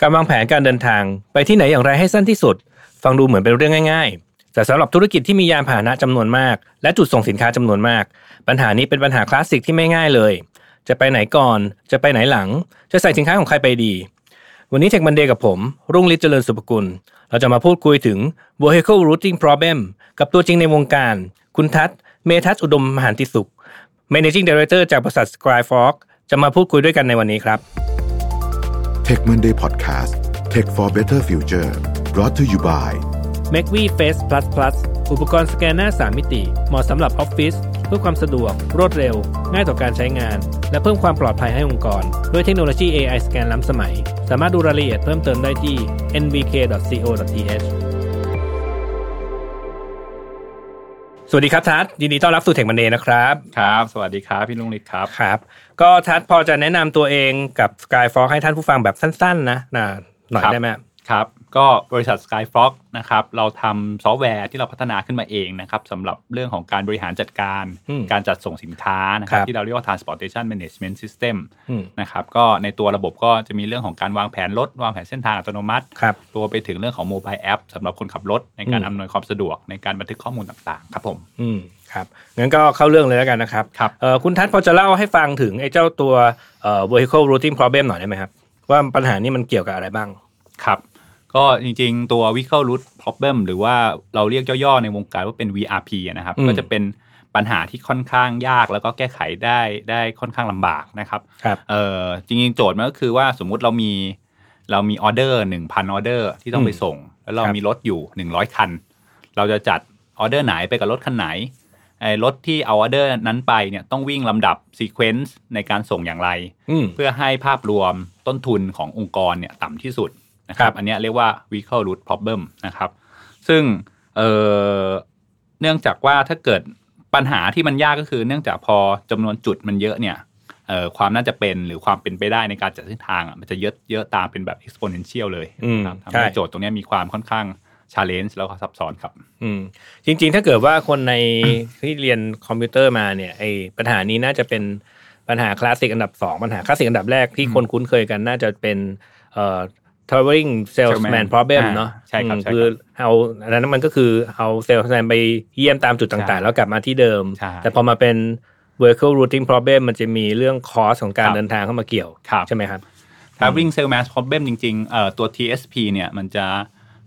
การวางแผนการเดินทางไปที่ไหนอย่างไรให้สั้นที่สุด ฟังดูเหมือนเป็นเรื่องง่ายๆ แต่สำหรับธุรกิจที่มียานพาหนะจำนวนมาก และจุดส่งสินค้าจำนวนมาก ปัญหานี้เป็นปัญหาคลาสสิกที่ไม่ง่ายเลย จะไปไหนก่อน จะไปไหนหลัง จะใส่สินค้าของใครไปดี วันนี้เทคมันเดย์กับผม รุ่งฤทธิ์เจริญสุภกุล เราจะมาพูดคุยถึง vehicle routing problem กับตัวจริงในวงการ คุณทัศน์เมทัศน์อุดมมหันติสุข managing director จากบริษัท Skyfork จะมาพูดคุยด้วยกันในวันนี้ครับ Tech Monday Podcast Tech for Better Future brought to you by m a c v i Face Plus Plus อุปกรณ์สแกนหน้า 3 มิติ เหมาะสำหรับออฟฟิศเพื่อความสะดวก รวดเร็ว ง่ายต่อการใช้งาน และเพิ่มความปลอดภัยให้องค์กร ด้วยเทคโนโลยี AI สแกนล้ำสมัย สามารถดูรายละเอียดเพิ่มเติมได้ที่ nvk.co.th สวัสดีครับทัศน์ยินดีต้อนรับสู่ Tech Monday นะครับครับ สวัสดีครับพี่ลุงฤทธิ์ครับครับ ก็ทัศน์พอจะแนะนำตัวเองกับ Skyfrog ให้ท่านผู้ฟังแบบสั้น ๆ นะนะหน่อยครับได้ไหมครับ ก็บริษัท Skyfrog นะครับเราทำซอฟต์แวร์ที่เราพัฒนาขึ้นมาเองนะครับสำหรับเรื่องของการบริหารจัดการอืมการจัดส่งสินค้านะครัครับที่เราเรียกว่า transportation management system อืมนะครับก็ในตัวระบบก็จะมีเรื่องของการวางแผนรถ วางแผนเส้นทางอัตโนมัติครับตัวไปถึงเรื่องของ mobile app สำหรับคนขับรถ ในการอืมอำนวยความสะดวกในการบันทึกข้อมูลต่างๆ ครับผมอืมครับงั้นก็เข้าเรื่องเลยแล้วกันนะครับครับเอ่อคุณทัศน์พอจะเล่าให้ฟังถึงไอ้เจ้าตัวเอ่อ vehicle routing problem หน่อยได้ไหมครับว่าปัญหานี้มันเกี่ยวกับอะไรบ้างครับ ก็จริงๆ ตัว vehicle root problem หรือว่าเราเรียกย่อๆ ในวงการว่าเป็น VRP อะนะครับอืมก็จะเป็นปัญหาที่ค่อนข้างยากแล้วก็แก้ไขได้ได้ค่อนข้างลำบากนะครับครับเอ่อจริงๆ โจทย์มันก็คือว่าสมมุติเรามีเรามีออเดอร์หนึ่งพันออเดอร์ที่ต้องไปส่ง แล้วเราครับมีรถอยู่หนึ่งร้อยคัน เราจะจัดออเดอร์ไหนไปกับรถคันไหนไอ้รถที่เอาออเดอร์นั้นไปเนี่ยต้องวิ่งลำดับ sequence ในการส่งอย่างไรอืมเพื่อให้ภาพรวมต้นทุนขององค์กรเนี่ยต่ำที่สุด นะครับครับอันเนี้ยเรียกว่า vehicle routing problem นะครับ ซึ่งเอ่อเนื่องจากว่าถ้าเกิดปัญหาที่มันยากก็คือ เนื่องจากพอจำนวนจุดมันเยอะเนี่ยเอ่อความน่าจะเป็นหรือความเป็นไปได้ในการจัดเส้นทางอะมันจะเยอะเยอะตามเป็นแบบ exponential เลยอืมครับทำใช่ให้โจทย์ตรงเนี้ยมีความค่อนข้าง challenge แล้วก็ซับซ้อนครับ อืมจริง ๆ ถ้าเกิดว่าคนในที่เรียนคอมพิวเตอร์มาเนี่ยไอ้ปัญหานี้น่าจะเป็นปัญหาคลาสสิกอันดับสองปัญหาคลาสสิกอันดับแรกที่คนคุ้นเคยกันน่าจะเป็นเอ่อ traveling salesman Salesman problem อ่าเนาะใช่ครับอืมใช่ครับคือเอาอันนั้นมันก็คือเอา salesman ไปเยี่ยมตามจุดต่างๆใช่แล้วกลับมาที่เดิมใช่แต่พอมาเป็น vehicle routing problem มันจะมีเรื่องคอสของการครับเดินทางเข้ามาเกี่ยวครับใช่ไหมครับ traveling salesman problem จริงๆเอ่อตัว TSP เนี่ยมันจะ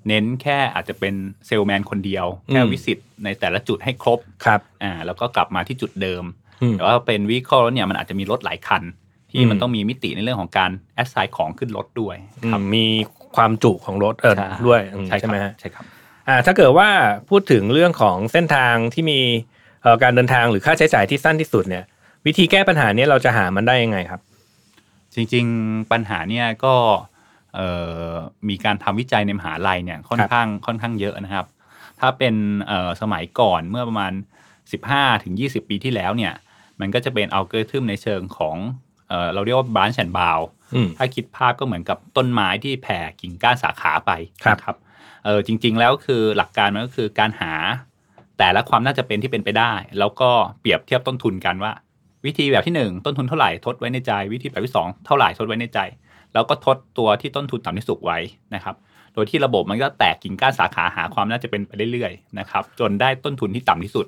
เน้นแค่อาจจะเป็นเซลแมนคนเดียว แค่อืมวิสิตในแต่ละจุดให้ครบครับอ่าแล้วก็กลับมาที่จุดเดิมอืมแต่ว่าเป็นวิเคราะห์เนี่ยมันอาจจะมีรถหลายคัน ที่อืมมันต้องมีมิติในเรื่องของการแอดไซน์ของขึ้นรถด้วยอืมมีความจุของรถเออใช่ด้วยอืมใช่คใช่รับไหมฮะใช่ครับอ่าถ้าเกิดว่าพูดถึงเรื่องของเส้นทางที่มีเอ่อการเดินทางหรือค่าใช้จ่ายที่สั้นที่สุดเนี่ย วิธีแก้ปัญหาเนี้เราจะหามันได้ยังไงครับ จริง ๆปัญหาเนี่ยก็เอ่อมีการทำวิจัยในมหาลัยเนี่ยค่อนข้างค่อนข้างเยอะนะครับ ถ้าเป็นเอ่อสมัยก่อนเมื่อประมาณ 15ถึง20 ปีที่แล้วเนี่ย มันก็จะเป็นอัลกอริทึมในเชิงของ เอ่อเราเรียกว่า branch and bound อืมถ้าคิดภาพก็เหมือนกับต้นไม้ที่แผ่กิ่งก้านสาขาไปครับนะครับเออจริง ๆ แล้วคือหลักการมันก็คือการหาแต่ละความน่าจะเป็นที่เป็นไปได้ แล้วก็เปรียบเทียบต้นทุนกันว่า วิธีแบบที่หนึ่งต้นทุนเท่าไหร่ทดไว้ในใจ วิธีแบบที่สองเท่าไหร่ทดไว้ในใจ แล้วก็ทดตัวที่ต้นทุนต่ำที่สุดไว้นะครับโดยที่ระบบมันก็แตกกิ่งก้านสาขาหาความน่าจะเป็นไปเรื่อยๆนะครับจนได้ต้นทุนที่ต่ำที่สุด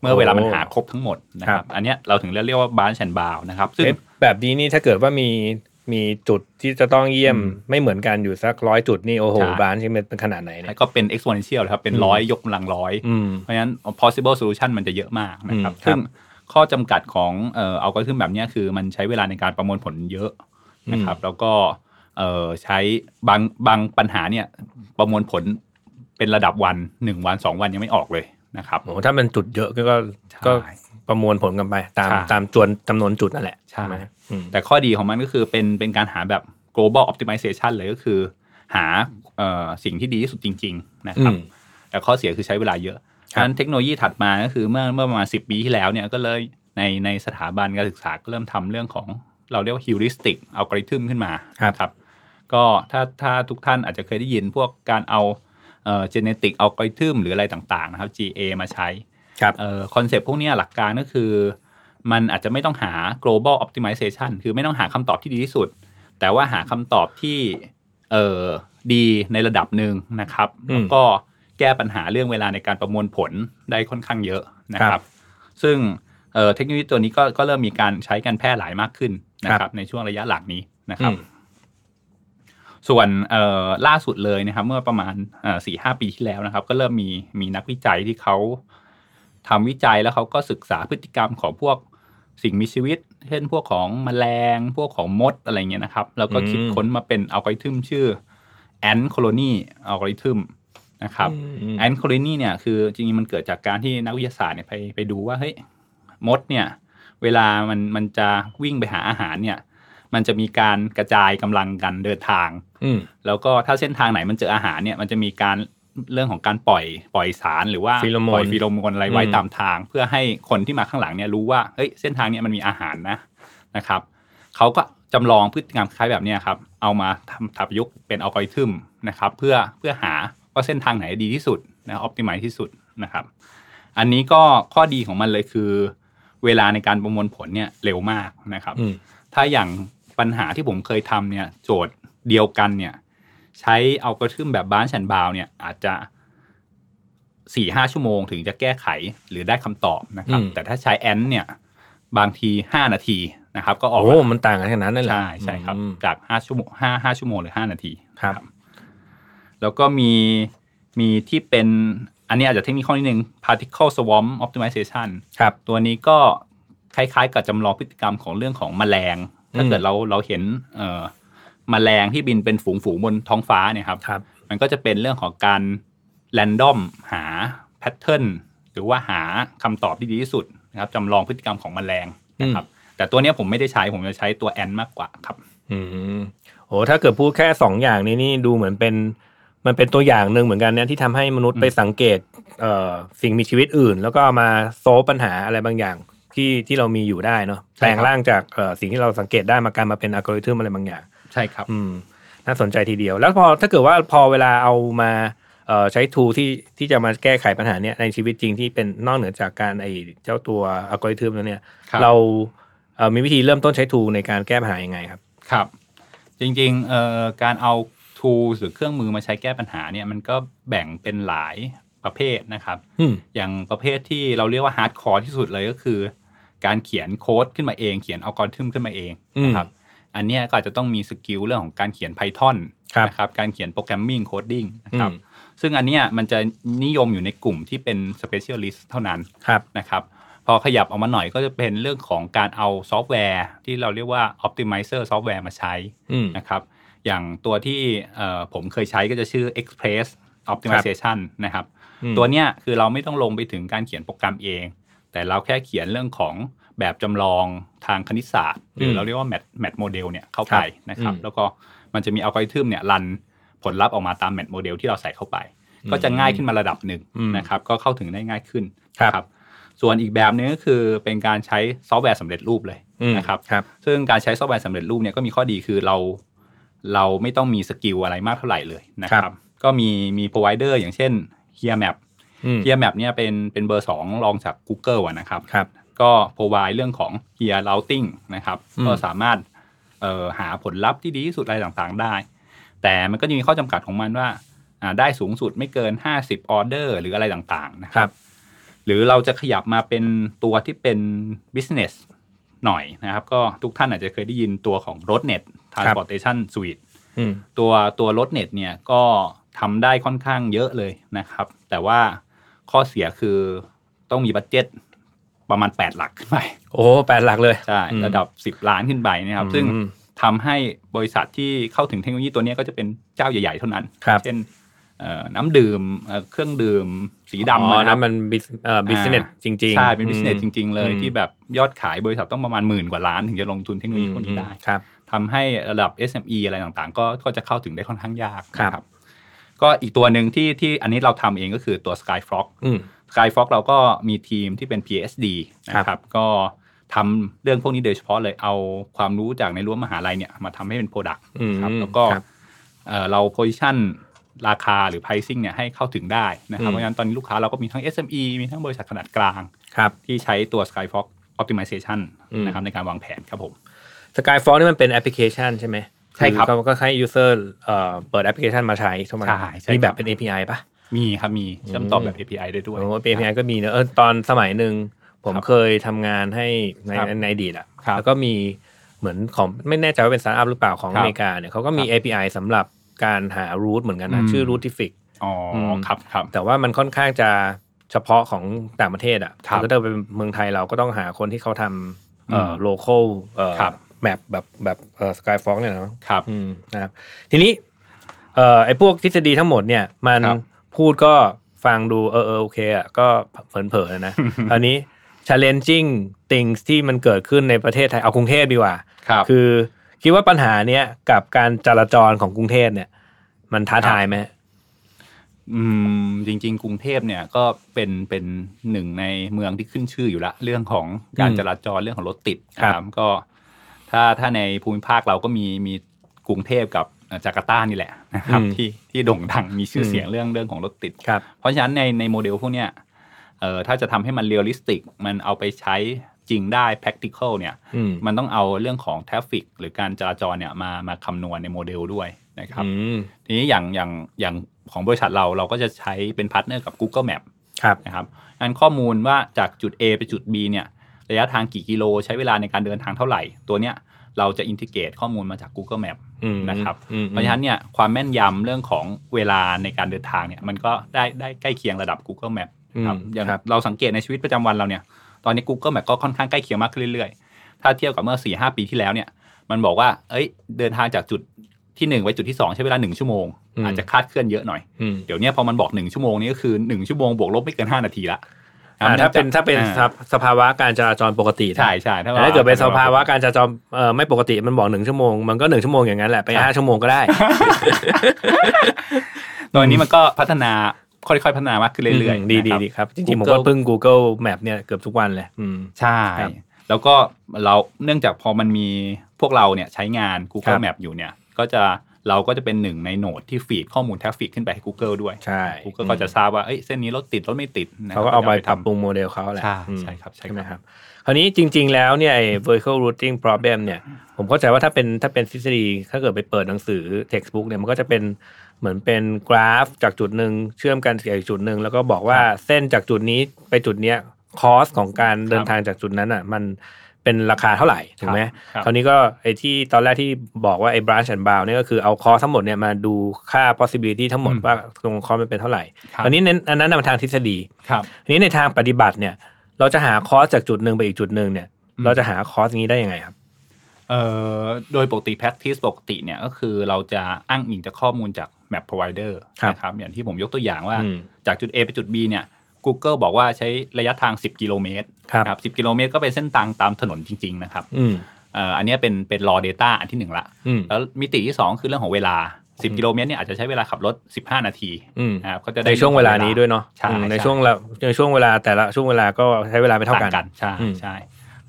เมื่อเวลามันหาครบทั้งหมดนะคครัรับบอันเนี้ยเราถึงเรียกว่าบานแชนบาวนะครับซึ่งเอ๊ะแบบนี้นี่ถ้าเกิดว่ามีมีจุดที่จะต้องเยี่ยมอืมไม่เหมือนกันอยู่สักร้อยจุดนี่โอ้โหใช่บ้านที่มันเป็นขนาดไหนเนี่ยก็เป็น exponential นะครับเป็นอืมร้อยยกกำลังร้อยอืมเพราะฉะนั้น possible solution มันจะเยอะมากนะครับอืมครับซึ่งข้อจำกัดของเอ่ออัลกอริทึมแบบเนี้ยคือมันใช้เวลาในการประมวลผลเยอะนะครับ แล้วก็เอ่อใช้บางบางปัญหาเนี่ยประมวลผลเป็นระดับวันหนึ่งวันสองวันยังไม่ออกเลย นะครับโอ้โหถ้ามันจุดเยอะก็ก็ใช่ก็ประมวลผลกันไป ตามใช่ตามจวนจำนวนจุดนั่นแหละใช่ไหมอืมแต่ข้อดีของมันก็คือเป็นเป็นการหาแบบ global optimization เลยก็คือ หาเอ่อสิ่งที่ดีที่สุดจริง ๆ นะครับอืมแต่ข้อเสียคือใช้เวลาเยอะครัฉะบนั้นเทคโนโลยีถัดมาก็คือเมื่อเมื่อประมาณสิปีที่แล้วเนี่ยก็เลยในในสถาบันการศึกษาก็เริ่มทำเรื่องของเราเรียกว่า heuristic algorithm ขึ้นมาครับครับ ก็ถ้าถ้าทุกท่านอาจจะเคยได้ยินพวกการเอา เอ่อ genetic algorithm หรืออะไรต่างๆ นะครับ GA มาใช้ครับเอ่อคอนเซปต์พวกเนี้ยหลักการก็คือ มันอาจจะไม่ต้องหา global optimization คือไม่ต้องหาคำตอบที่ดีที่สุด แต่ว่าหาคำตอบที่เออดีในระดับหนึ่งนะครับอืมแล้วก็แก้ปัญหาเรื่องเวลาในการประมวลผลได้ค่อนข้างเยอะนะคครัรับบซึ่งเอ่อเทคโนโลยีตัวนี้ก็ก็เริ่มมีการใช้กันแพร่หลายมากขึ้นนะคครัรับบในช่วงระยะหลังนี้นะครับอืม ส่วนเอ่อล่าสุดเลยนะครับ เมื่อประมาณสี่ห้าปีที่แล้วนะครับ ก็เริ่มมีมีนักวิจัยที่เขาทำวิจัยแล้วเขาก็ศึกษาพฤติกรรมของพวกสิ่งมีชีวิต เช่นพวกของแมลง พวกของมดอะไรเงี้ยนะครับ แล้วก็คิดอืมค้นมาเป็นอัลกอริทึมชื่อ Ant Colony อัลกอริทึมนะครับอืม Ant Colony เนี่ยคือจริงๆมันเกิดจากการที่นักวิทยาศาสตร์เนี่ยไปไปดูว่าเฮ้ยมดเนี่ย เวลามันมันจะวิ่งไปหาอาหารเนี่ย มันจะมีการกระจายกำลังกันเดินทาง อืมแล้วก็ถ้าเส้นทางไหนมันเจออาหารเนี่ย มันจะมีการเรื่องของการปล่อยปล่อยสารหรือว่าฟีโรโมนปล่อยฟีโรโมนอะไรไว้อืมตามทาง เพื่อให้คนที่มาข้างหลังเนี่ยรู้ว่าเฮ้ยเส้นทางเนี้มันมีอาหารนะนะครับเขาก็จำลองพฤติกรรมคล้ายแบบเนี้ยครับ เอามาทำทับยุกเป็นอัลกอริทึมนะครับ เพื่อเพื่อหาว่าเส้นทางไหนดีที่สุดนะออ t ติ i z e ที่สุดนะครับ อันนี้ก็ข้อดีของมันเลยคือ เวลาในการประมวลผลเนี่ยเร็วมากนะครับอืมถ้าอย่าง ปัญหาที่ผมเคยทำเนี่ย โจทย์เดียวกันเนี่ย ใช้อัลกอริทึมแบบบ้านฉันบาวเนี่ย อาจจะสี่ห้าชั่วโมงถึงจะแก้ไขหรือได้คำตอบนะครับอืมแต่ถ้าใช้แอนเนี่ย บางทีห้านาทีนะครับ ก็ออกโอ้มามันต่างกันขนาดนั้นเลยเหรอใช่ใช่ครับอืมจากห้าชั่วโมงห้าห้าชั่วโมงหรือห้านาทีครับ แล้วก็มีมีที่เป็นอันนี้อาจจะเทคนิคนิดนึง particle swarm optimization ครับ ตัวนี้ก็คล้ายๆ กับจำลองพฤติกรรมของเรื่องของแมลง ถ้าเกิดเราเราเห็น เอ่อแมลงที่บินเป็นฝูงๆบนท้องฟ้าเนี่ยครับครับมันก็จะเป็นเรื่องของการแรนดอมหาแพทเทิร์นหรือว่าหาคำตอบที่ดีที่สุดนะครับจำลองพฤติกรรมของแมลงนะครับ แต่ตัวเนี้ยผมไม่ได้ใช้ผมจะใช้ตัวแอนมากกว่าครับ อืมโอ้ถ้าเกิดพูดแค่สองอย่างนี้นี่ดูเหมือนเป็นมันเป็นตัวอย่างหนึ่งเหมือนกันเนี่ยที่ทำให้มนุษย์ไปสังเกตเอ่อสิ่งมีชีวิตอื่น แล้วก็เอามาโซฟปัญหาอะไรบางอย่าง ที่ที่เรามีอยู่ได้เนาะใช่แปลครับงร่างจากเอ่อสิ่งที่เราสังเกตได้มาการมาเป็นอัลกอริทึมอะไรบางอย่าง ใช่ครับ อืม น่าสนใจทีเดียว แล้วพอถ้าเกิดว่าพอเวลาเอามาเอ่อใช้ tool ที่ที่จะมาแก้ไขปัญหาเนี้ยในชีวิตจริงที่เป็นนอกเหนือจากการไอเจ้าตัวอัลกอริทึมแล้วเนี่ยครับเราเอ่อมีวิธีเริ่มต้นใช้ tool ในการแก้ปัญหายังไงครับ ครับ จริงๆเอ่อการเอา tools หรือเครื่องมือมาใช้แก้ปัญหาเนี่ยมันก็แบ่งเป็นหลายประเภทนะครับอืมอย่างประเภทที่เราเรียกว่า hardcore ที่สุดเลยก็คือ การเขียนโค้ดขึ้นมาเอง เขียนอัลกอริทึมขึ้นมาเองนะครับ อันเนี้ยก็อาจจะต้องมี skill เรื่องของการเขียน Python ครับนะครับ การเขียน programming coding นะครับอืมซึ่งอันเนี้ยมันจะนิยมอยู่ในกลุ่มที่เป็น specialist เท่านั้นครับนะครับ พอขยับออกมาหน่อยก็จะเป็นเรื่องของการเอาซอฟต์แวร์ที่เราเรียกว่า optimizer ซอฟต์แวร์มาใช้อืมนะครับ อย่างตัวที่เอ่อผมเคยใช้ก็จะชื่อ Xpress Optimization นะครับอืมตัวเนี้ยคือเราไม่ต้องลงไปถึงการเขียนโปรแกรมเอง แต่เราแค่เขียนเรื่องของแบบจำลองทางคณิตศาสตร์ หรือเราเรียกว่า Math Math Model เนี่ยเข้าไปครับนะครับอืมแล้วก็มันจะมีอัลกอริทึมเนี่ย run ผลลัพธ์ออกมาตาม Math Model ที่เราใส่เข้าไป ก็จะง่ายขึ้นมาระดับหนึ่งอืมนะครับ ก็เข้าถึงได้ง่ายขึ้นครับนะส่วนอีกแบบนึงก็คือเป็นการใช้ซอฟต์แวร์สำเร็จรูปเลยอืมนะครับครับซึ่งการใช้ซอฟต์แวร์สำเร็จรูปเนี่ยก็มีข้อดีคือเรา เราไม่ต้องมี skill อะไรมากเท่าไหร่เลยนะครับครับก็มีมี provider อย่างเช่น h e r Map อืม h e r Map เนี่ยเป็นเป็นเบอร์สองรองจาก Google อะนะครับครับก็ provide เรื่องของ h e r routing นะครับอืมก็สามารถเอ่อหาผลลัพธ์ที่ดีที่สุดอะไรต่างๆ ได้ แต่มันก็จะมีข้อจำกัดของมันว่าอ่าได้สูงสุดไม่เกิน 50ออเดอร์หรืออะไรต่างๆนะคครัรับบหรือเราจะขยับมาเป็นตัวที่เป็น business หน่อยนะครับ ก็ทุกท่านอาจจะเคยได้ยินตัวของ roadnet transportation suite อืมตัวตัว Roadnet เนี่ยก็ทำได้ค่อนข้างเยอะเลยนะครับ แต่ว่า ข้อเสียคือต้องมี budget ประมาณ8หลักขึ้นไป โอ้แปดหลักเลย ใช่อืมระดับ10ล้านขึ้นไปนะครับอืมซึ่งทำให้บริษัทที่เข้าถึงเทคโนโลยีตัวเนี้ยก็จะเป็นเจ้าใหญ่ ๆ เท่านั้นครับเช่นเอ่อน้ำดื่มเอ่อเครื่องดื่ม สีดำอ๋อนะคนั่รับนั่นมัน busi- เอ่อ business จริง ๆ ใช่ เป็น business อืมจริง ๆ เลยอืมที่แบบยอดขายบริษัทต้องประมาณหมื่นกว่าล้าน ถึงจะลงทุนเทคโนโลยีพวกนี้ได้ครับทำให้ระดับ SME อะไรต่างๆ ก็ก็จะเข้าถึงได้ค่อนข้างยากครับนะ ก็อีกตัวหนึ่งที่ที่อันนี้เราทำเองก็คือตัว Skyfrog อืม Skyfrog เราก็มีทีมที่เป็น PhD นะคครัรับบก็ทำเรื่องพวกนี้โดยเฉพาะเลยเอาความรู้จากในรั้วมหาลัยเนี่ยมาทำให้เป็น Product อืมครับแล้วก็ครับเอ่อเรา position ราคาหรือ pricing เนี่ยให้เข้าถึงได้นะครับอืมเพราะฉะนั้นตอนนี้ลูกค้าเราก็มีทั้ง SME มีทั้งบริษัทขนาดกลางครับที่ใช้ตัว Skyfrog Optimization อืมนะครับในการวางแผนครับผม Skyfrog นี่มันเป็นแอปพลิเคชันใช่ไหม ใช่ครับอก็ให้ user เอ่อเปิดแอปพลิเคชันมาใช้ใช่ไหมใช่ใช่มีแบครับบเป็น API ป่ะมีครับมีเชื่อมต่อแบบ API ได้ด้วยโอ้ API ก็มีเนอะเออตอนสมัยหนึ่งผมครับเคยทำงานให้ในครับในอดีตอะครับแล้วก็มีเหมือนของไม่แน่ใจว่าเป็นสตาร์ทอัพหรือเปล่าของครับอเมริกาเนี่ยเขาก็มีครับ API สำหรับการหา root เหมือนกันนะอืมชื่อ Routific อ๋ออมครับครับแต่ว่ามันค่อนข้างจะเฉพาะของต่างประเทศอะครับก็ถ้าเป็นเมืองไทยเราก็ต้องหาคนที่เขาทำเอ่อม local เอ่อครับ แมปแบบแบบเอ่อ Skyfox เนี่ยนะครับอืมนะครับ ทีนี้เอ่อไอ้พวกทฤษฎีทั้งหมดเนี่ย มันครับพูดก็ฟังดูเออเออโอเคอะก็เผินเผินๆนะอันนี้ challenging things ที่มันเกิดขึ้นในประเทศไทย เอากรุงเทพดีกว่าครับคือคิดว่าปัญหาเนี้ยกับการจราจรของกรุงเทพเนี่ย มันท้าทายไหมอืมจริง ๆ กรุงเทพเนี่ยก็เป็นเป็นหนึ่งในเมืองที่ขึ้นชื่ออยู่ละ เรื่องของการอืมจราจรเรื่องของรถติดครับนะครับก็ ถ้าถ้าในภูมิภาคเราก็มีมีกรุงเทพกับเอ่อจาการ์ตานี่แหละนะครับอืมที่ที่โด่งดังมีชื่ออมเสียงเรื่องเรื่องของรถติดครับเพราะฉะนั้นในในโมเดลพวกเนี้ยเอ่อถ้าจะทำให้มัน realistic มันเอาไปใช้จริงได้ practical เนี่ยอืมมันต้องเอาเรื่องของ traffic หรือการจราจรเนี่ยมามาคำนวณในโมเดลด้วยนะครับอืมทีนี้อย่างอย่างอย่างของบริษัทเราเราก็จะใช้เป็น partner กับ Google Map ครับนะครับงั้นข้อมูลว่าจากจุด A ไปจุด B เนี่ย ระยะทางกี่กิโล ใช้เวลาในการเดินทางเท่าไหร่ ตัวเนี้ยเราจะ integrate ข้อมูลมาจาก Google Map อืมนะครับอืมเพราะฉะนั้นเนี่ยความแม่นยำเรื่องของเวลาในการเดินทางเนี่ยมันก็ได้ได้ใกล้เคียงระดับ Google Map ครับอืมอย่างครับเราสังเกตในชีวิตประจำวันเราเนี่ยตอนนี้ Google Map ก็ค่อนข้างใกล้เคียงมากขึ้นเรื่อยๆ ถ้าเทียบกับเมื่อ4ีหปีที่แล้วเนี่ยมันบอกว่า เอ้ย เดินทางจากจุดที่หนึ่งไปจุดที่สองใช้เวลาหนึ่งชั่วโมง อาจจะคลาดเคลื่อนเยอะหน่อยอืมเดี๋ยวเนี้ยพอมันบอกหนึ่งชั่วโมงนี้ก็คือหนึ่งชั่วโมงบวกลบไม่เกินห้านาทีละอ่า ถ้าเป็นถ้าเป็นอ่สภสภาวะการจราจรปกตินะใช่ใช่แต่ถ้าเกิดเป็นสภาวะการจราจรเอ่อไม่ปกติมันบอกหนึ่งชั่วโมงมันก็หนึ่งชั่วโมงอย่างนั้นแหละไปห้าชั่วโมงก็ได้ตัวนี้มันก็พัฒนาค่อยๆพัฒนามากขึ้นเรื่อยมๆดีดีนะครับดีครับจริงๆผม Google ก็พึ่ง Google Map เนี่ยเกือบทุกวันเลยอืมใช่ครับแล้วก็เราเนื่องจากพอมันมีพวกเราเนี่ยใช้งานครั Google บ Map อยู่เนี่ย ก็จะ เราก็จะเป็นหนึ่งใน node ที่ feed ข้อมูล traffic ขึ้นไปให้ Google ด้วยใช่ Google ก็จะทราบว่าเอ้ยเส้นนี้รถติดรถไม่ติดนะเขาก็เอาไปจะปรับปรุงโมเดลเขาแหละใช่อืมใช่ครับใช่ใช่ไหมคครับรับคราวนี้จริง ๆ แล้วเนี่ยไอ้ vehicle routing problem เนี่ย ผมเข้าใจว่าถ้าเป็นถ้าเป็นทฤษฎีถ้าเกิดไปเปิดหนังสือ textbook เนี่ยมันก็จะเป็นเหมือนเป็นกราฟจากจุดหนึ่งเชื่อมกันกับอีกจุดหนึ่งแล้วก็บอกว่าเส้นจากจุดนี้ไปจุดเนี้ยคอสของการเดินทางจากจุดนั้นอะ มัน เป็นราคาเท่าไหร่ถูกไหมครับคราวนี้ก็ไอ้ที่ตอนแรกที่บอกว่าไอ้ branch and bound เนี่ยก็คือเอาคอสทั้งหมดเนี่ยมาดูค่า possibility ทั้งหมดอืมว่าตรงคอสมันเป็นเท่าไหร่ครับคราวนี้เน้นอันนั้นนะมันทางทฤษฎีครับทีนี้ในทางปฏิบัติเนี่ย เราจะหาคอสจากจุดหนึ่งไปอีกจุดหนึ่งเนี่ยอืมเราจะหาคอสนี้ได้ยังไงครับเอ่อโดยปกติ practice ปกติเนี่ยก็คือเราจะอ้างอิงจากข้อมูลจาก map provider ครับนะครับอย่างที่ผมยกตัวอย่างว่าอืมจากจุด A ไปจุด B เนี่ย Google บอกว่าใช้ระยะทาง 10 กิโลเมตรครับนะ10กิโลเมตรก็เป็นเส้นทางตามถนนจริง ๆ นะครับอืมเอ่ออันเนี้ยเป็นเป็น raw data อันที่หนึ่งละอืมแล้วมิติที่2คือเรื่องของเวลา 10 กิโลเมตรเนี่ยอาจจะใช้เวลาขับรถ 15 นาทีอืมนะครับก็จะได้ในช่วงเวลานี้ด้วยเนาะใช่อืมในใช่ช่วงละในช่วงเวลาแต่ละช่วงเวลาก็ใช้เวลาไม่เท่าต่างกันกันใช่อืมใช่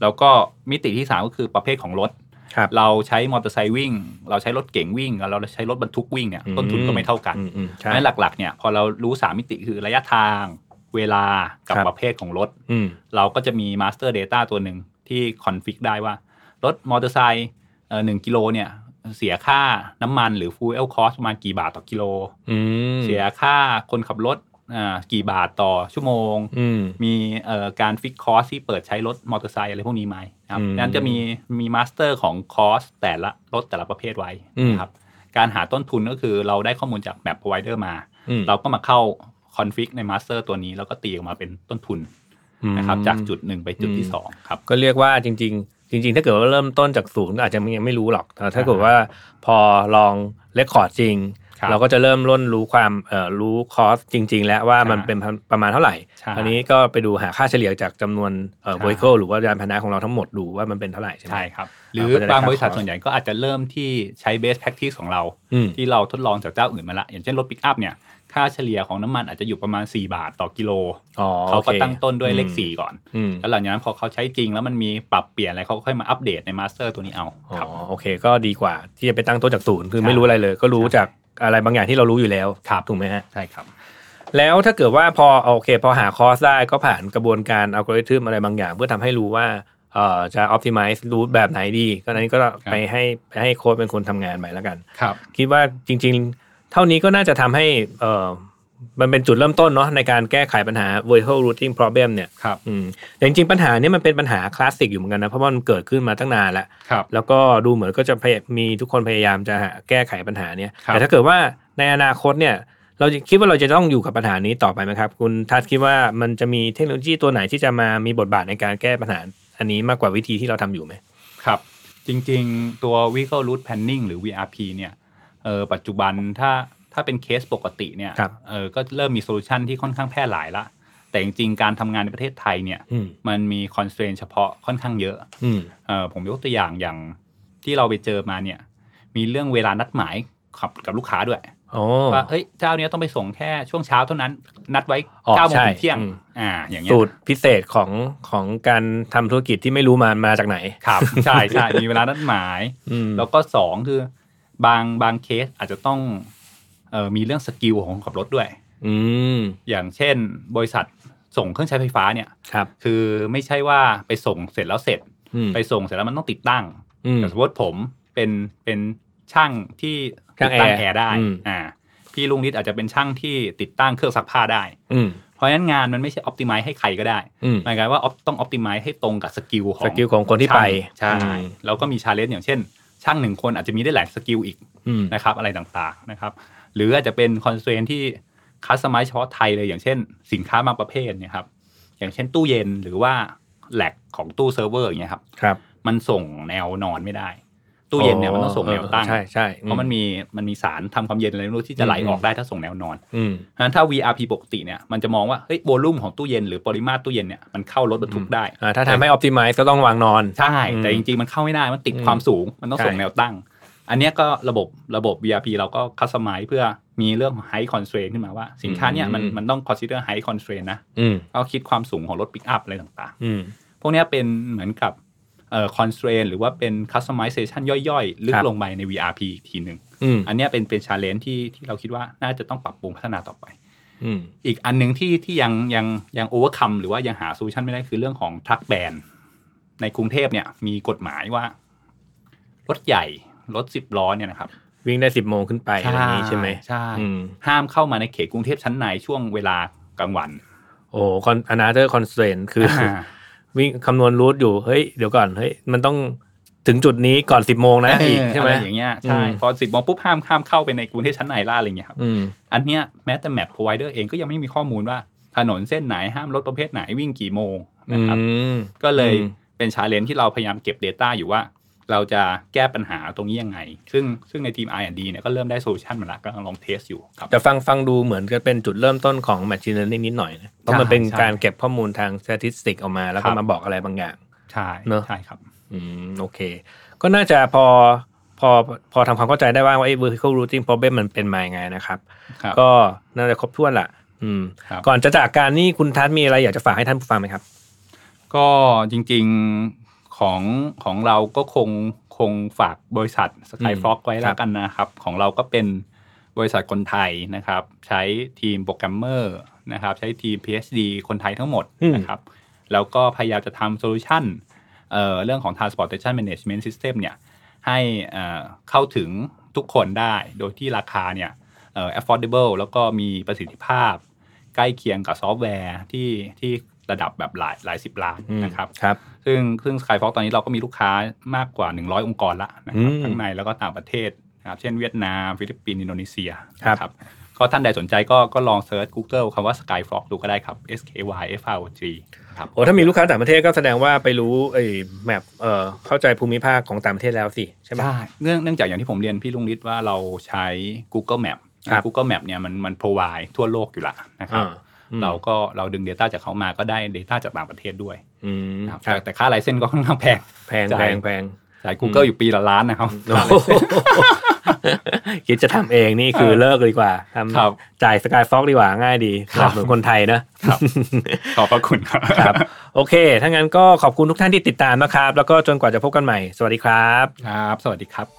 แล้วก็มิติที่ 3 ก็คือประเภทของรถครับเราใช้มอเตอร์ไซค์วิ่ง เราใช้รถเก๋งวิ่งแล้วเราใช้รถบรรทุกวิ่งเนี่ยต้นทุนก็ไม่เท่ากันอืมอืมเพใช่ราะฉะนั้นหลักๆเนี่ยพอเรารู้สามมิติคือระยะทาง เวลากับครับประเภทของรถอืมเราก็จะมี Master Data ตัวหนึ่งที่ config ได้ว่า รถมอเตอร์ไซค์เอ่อหนึ่งกิโลเนี่ยเสียค่าน้ำมันหรือ fuel cost ประมาณกี่บาทต่อกิโลอืมเสียค่าคนขับรถอ่ากี่บาทต่อชั่วโมงอืมมีเอ่อการ fix cost ที่เปิดใช้รถมอเตอร์ไซค์อะไรพวกนี้ไหมนะครับอืมนั้นจะมีมี master ของ cost แต่ละรถแต่ละประเภทไว้อืมนะครับ การหาต้นทุนก็คือเราได้ข้อมูลจาก Map Provider มาอืมเราก็มาเข้า config ใน master ตัวนี้ แล้วก็ตีออกมาเป็นต้นทุนนะครับจากจุดหนึ่งไปจุดที่สองครับ ก็เรียกว่าจริง ๆ จริง ๆ ถ้าเกิดว่าเริ่มต้นจากศูนย์ก็อาจจะยังไม่รู้หรอกแต่ถ้าเกิดว่าพอลอง record จริงครับเราก็จะเริ่มร่นรู้ความเอ่อรู้ cost จริง ๆ แล้วว่ามันใช่เป็นประมาณเท่าไหร่ใช่อันนี้ก็ไปดูหาค่าเฉลี่ยจากจำนวนเอ่อใช่ vehicle หรือว่ายานพาหนะของเราทั้งหมดดูว่ามันเป็นเท่าไหร่ใช่ไหมใช่ครับหเรารือก็จะได้บางบริษัทค่าส่วนใหญ่ก็อาจจะเริ่มที่ใช้ best practice ของเราอืมที่เราทดลองจากเจ้าอื่นมาละอย่างเช่นรถปิกอัพเนี่ย ค่าเฉลี่ยของน้ำมันอาจจะอยู่ประมาณ 4 บาทต่อกิโลอ๋อเขาก็โอคตั้งต้นด้วยเลขอืมสี่ก่อนอืมแล้วหลังจากนั้นพอเขาใช้จริงแล้วมันมีปรับเปลี่ยนอะไรเขาก็ค่อยมาอัปเดตในมาสเตอร์ตัวนี้เอาอ๋อครับโอเค ก็ดีกว่าที่จะไปตั้งต้นจากศูนย์คือใช่ไม่รู้อะไรเลย ก็รู้ใช่จากอะไรบางอย่างที่เรารู้อยู่แล้วครับถูกไหมฮะใช่ครับ แล้วถ้าเกิดว่าพอโอเค พอหาคอสได้ก็ผ่านกระบวนการอัลกอริทึมอะไรบางอย่าง เพื่อทำให้รู้ว่าเอ่อจะ optimize รูทแบบไหนดีก็นั้นก็ไปให้ไปให้โค้ดเป็นคนทำงานไปแล้วกันครับ คิดว่าจริง ๆ เท่านี้ก็น่าจะทำให้เอ่อมันเป็นจุดเริ่มต้นเนาะในการแก้ไขปัญหา vertical routing problem เนี่ยครับอืมแต่จริงๆปัญหาเนี้มันเป็นปัญหาคลาสสิกอยู่เหมือนกันนะเพราะว่ามันเกิดขึ้นมาตั้งนานแล้วครับแล้วก็ดูเหมือนก็จะพยมีทุกคนพยายามจะหาแก้ไขปัญหาเนี้ยครับแต่ถ้าเกิดว่าในอนาคตเนี่ย เราจะคิดว่าเราจะต้องอยู่กับปัญหานี้ต่อไปไหมครับ คุณทัศน์คิดว่ามันจะมีเทคโนโลยีตัวไหนที่จะมามีบทบาทในการแก้ปัญหาอันนี้มากกว่าวิธีที่เราทำอยู่ไหมครับ จริง ๆ ตัว vehicle route planning หรือ VRP เนี่ย เออปัจจุบันถ้าถ้าเป็นเคสปกติเนี่ยครับเออก็เริ่มมี solution ที่ค่อนข้างแพร่หลายละแต่จริงๆ การทำงานในประเทศไทยเนี่ยอืมมันมีคอนเ r รนเฉพาะค่อนข้างเยอะอืมเออผมยกตัวอย่างอย่างที่เราไปเจอมาเนี่ย มีเรื่องเวลานัดหมายกับกับลูกค้าด้วยโอ้ว่าเฮ้ยเจ้าเนี้ยต้องไปส่งแค่ช่วงเช้าเท่านั้น นัดไว้อ๋อเก้าโมงใช่ถึงเที่ยงอืมอ่าอย่างเงี้ยสูตรพิเศษของของการทำธุรกิจที่ไม่รู้มามาจากไหนครับใช่ใช่มีเวลานัดหมายอืมแล้วก็สองคือ บางบางเคสอาจจะต้องเอ่อมีเรื่อง skill ของคนขับรถด้วย อืมอย่างเช่น บริษัทส่งเครื่องใช้ไฟฟ้าเนี่ยครับ คือไม่ใช่ว่าไปส่งเสร็จแล้วเสร็จ อืม ไปส่งเสร็จแล้วมันต้องติดตั้งอืมแต่สมมติผมเป็นเป็นช่างที่ช่าติงดตั้งแอร์แอร์ได้อืม อ่าพี่ลุงนิดอาจจะเป็นช่างที่ติดตั้งเครื่องซักผ้าได้ อืมเพราะฉะนั้นงานมันไม่ใช่ออ t ติ i z e ให้ใครก็ได้อืม หมายความว่า op- ต้องออ t ติ i z e ให้ตรงกับสกิลของสกิลของคนที่ไปช่างใช่อืม แล้วก็มี challenge อย่างเช่น ช่างหนึ่งคนอาจจะมีได้หลาย skill อีกอืมนะครับอะไรต่างๆนะครับ หรืออาจจะเป็นคอนเ r รนที่คัสตอมไมซ์เฉพาะไทยเลยอย่างเช่น สินค้าบางประเภทเนี่ยครับอย่างเช่นตู้เย็นหรือว่า rack ของตู้เซิร์ฟเวอร์อย่างเงี้ยครับครับมันส่งแนวนอนไม่ได้ ตู้เย็นเนี่ยมันต้องส่งแนวตั้งใช่ใช่เพราะมันมีมันมีสารทำความเย็นอะไรไม่รู้ที่จะไหลออกได้ถ้าส่งแนวนอนอืมเพราะฉะนั้นถ้า VRP ปกติเนี่ยมันจะมองว่าเฮ้ย volume ของตู้เย็นหรือปริมาตรตู้เย็นเนี่ยมันเข้ารถบรรทุกได้อ่าถ้าทำให้ optimize ก็ต้องวางนอนใช่อืมแต่จริงๆมันเข้าไม่ได้มันติดอืมความสูงมันต้องส่งใช่แนวตั้ง อันเนี้ยก็ระบบระบบ VRP เราก็คัสตอมไมเพื่อมีเรื่องของ high constraint ขึ้นมาว่าสินค้าเนี่ยมันมันต้อง consider high constraint นะอืมก็คิดความสูงของรถปิกอัพอะไรต่างอืมๆพวกเนี้ยเป็นเหมือนกับ เอ่อ constraint หรือว่าเป็น customization ย่อยๆ ลึคกรับลงไปใน VRP อีกทีหนึ่งอืมอันเนี้ยเป็นเป็น challenge ที่ที่เราคิดว่าน่าจะต้องปรับปรุงพัฒนาต่อไปอืมอีกอันหนึ่งที่ที่ยังยังยัง overcome หรือว่ายังหา solution ไม่ได้คือเรื่องของ truck ban ในกรุงเทพเนี่ยมีกฎหมายว่า รถใหญ่รถสิบล้อเนี่ยนะครับ วิ่งได้สิบโมงขึ้นไปอะไรอย่างนี้ใช่ไหมใช่อืมห้ามเข้ามาในเขตกรุงเทพชั้นในช่วงเวลากลางวัน โอ้คอน another constraint คืออ วิ่งคำนวณรูทอยู่เฮ้ยเดี๋ยวก่อนเฮ้ยมันต้องถึงจุดนี้ก่อนสิบโมงนะอีกใช่ไหมะรอย่างเงี้ยใช่อืมพอสิบโมงปุ๊บห้ามห้ามเข้าไปในกรุงเทพชั้นในล่าอะไรเงี้ยครับอืมอันเนี้ยแม้แต่ map provider เองก็ยังไม่มีข้อมูลว่าถนนเส้นไหนห้ามรถประเภทไหนวิ่งกี่โมงอืนะครับมก็เลยอืมเป็น challenge ที่เราพยายามเก็บ Data อยู่ว่า เราจะแก้ปัญหาตรงนี้ยังไง ซึ่งซึ่งในทีม R&D เนี่ยก็เริ่มได้ solution มาแล้วก็ลองเทสอยู่ครับแต่ฟังฟังดูเหมือนจะเป็นจุดเริ่มต้นของ machine learning นิดหน่อยนะเพราะมันเป็นใช่การเก็บข้อมูลทาง statistic ออกมา แล้วครัก็บมาบอกอะไรบางอย่าง ใช่เนอะใช่ครับ อืมโอเค ก็น่าจะพอพอพอทำความเข้าใจได้ว่าไอ้ vehicle routing problem มันเป็นมายังไงนะครับครับก็น่าจะครบถ้วนละอืมครับก่อนจะจากการนี่คุณทัศน์มีอะไรอยากจะฝากให้ท่านผู้ฟังไหมครับ ก็จริง ๆ ของของเราก็คงคงฝากบริษัท Skyfrog ไว้แล้วกันนะครับ ของเราก็เป็นบริษัทคนไทยนะครับ ใช้ทีมโปรแกรมเมอร์นะครับ ใช้ทีม PhD คนไทยทั้งหมดอืมนะครับแล้วก็พยายามจะทำ solution เอ่อเรื่องของ transportation management system เนี่ยให้เอ่อเข้าถึงทุกคนได้โดยที่ราคาเนี่ยเอ่อ affordable แล้วก็มีประสิทธิภาพ ใกล้เคียงกับซอฟต์แวร์ที่ที่ระดับแบบหลายหลายสิบล้านอืมนะครับครับ ซึ่งซึ่ง Skyfrog ตอนนี้เราก็มีลูกค้ามากกว่า 100 องค์กรละนะครับอืมทั้งในแล้วก็ต่างประเทศนะครับเช่นเวียดนาม ฟิลิปปินส์อินโดนีเซียครับนะก็ท่านใดสนใจก็ก็ลอง search Google คำว่า Skyfrog ดูก็ได้ครับ S K Y F R O G ครับโอ้ถ้ามีลูกค้าต่างประเทศก็แสดงว่าไปรู้ไอ้map เอ่อเข้าใจภูมิภาคของต่างประเทศแล้วสิ ใช่ไหมใช่เนื่องเนื่องจากอย่างที่ผมเรียนพี่ลุงฤทธิ์ว่าเราใช้ Google Map ครับ Google Map เนี่ยมันมัน provide ทั่วโลกอยู่ละนะครับอ่าอืม เราก็เราดึง data จากเขามาก็ได้ data จากต่างประเทศด้วยอืมนะครับครับแต่แต่ค่า license ก็ค่อนข้างแพงแพงจ่ายแพงแพงจ่าย Google อยู่ปีละล้านนะครับโอ้โหคิดจะทำเองนี่คือเลิกดีกว่าครับจ่าย Skyfrog ดีกว่าง่ายดีสครับนับสนุนคนไทยนะขอบพระคุณครับครับ โอเค ถ้างั้นก็ขอบคุณทุกท่านที่ติดตามนะครับ แล้วก็จนกว่าจะพบกันใหม่ สวัสดีครับ ครับ สวัสดีครับ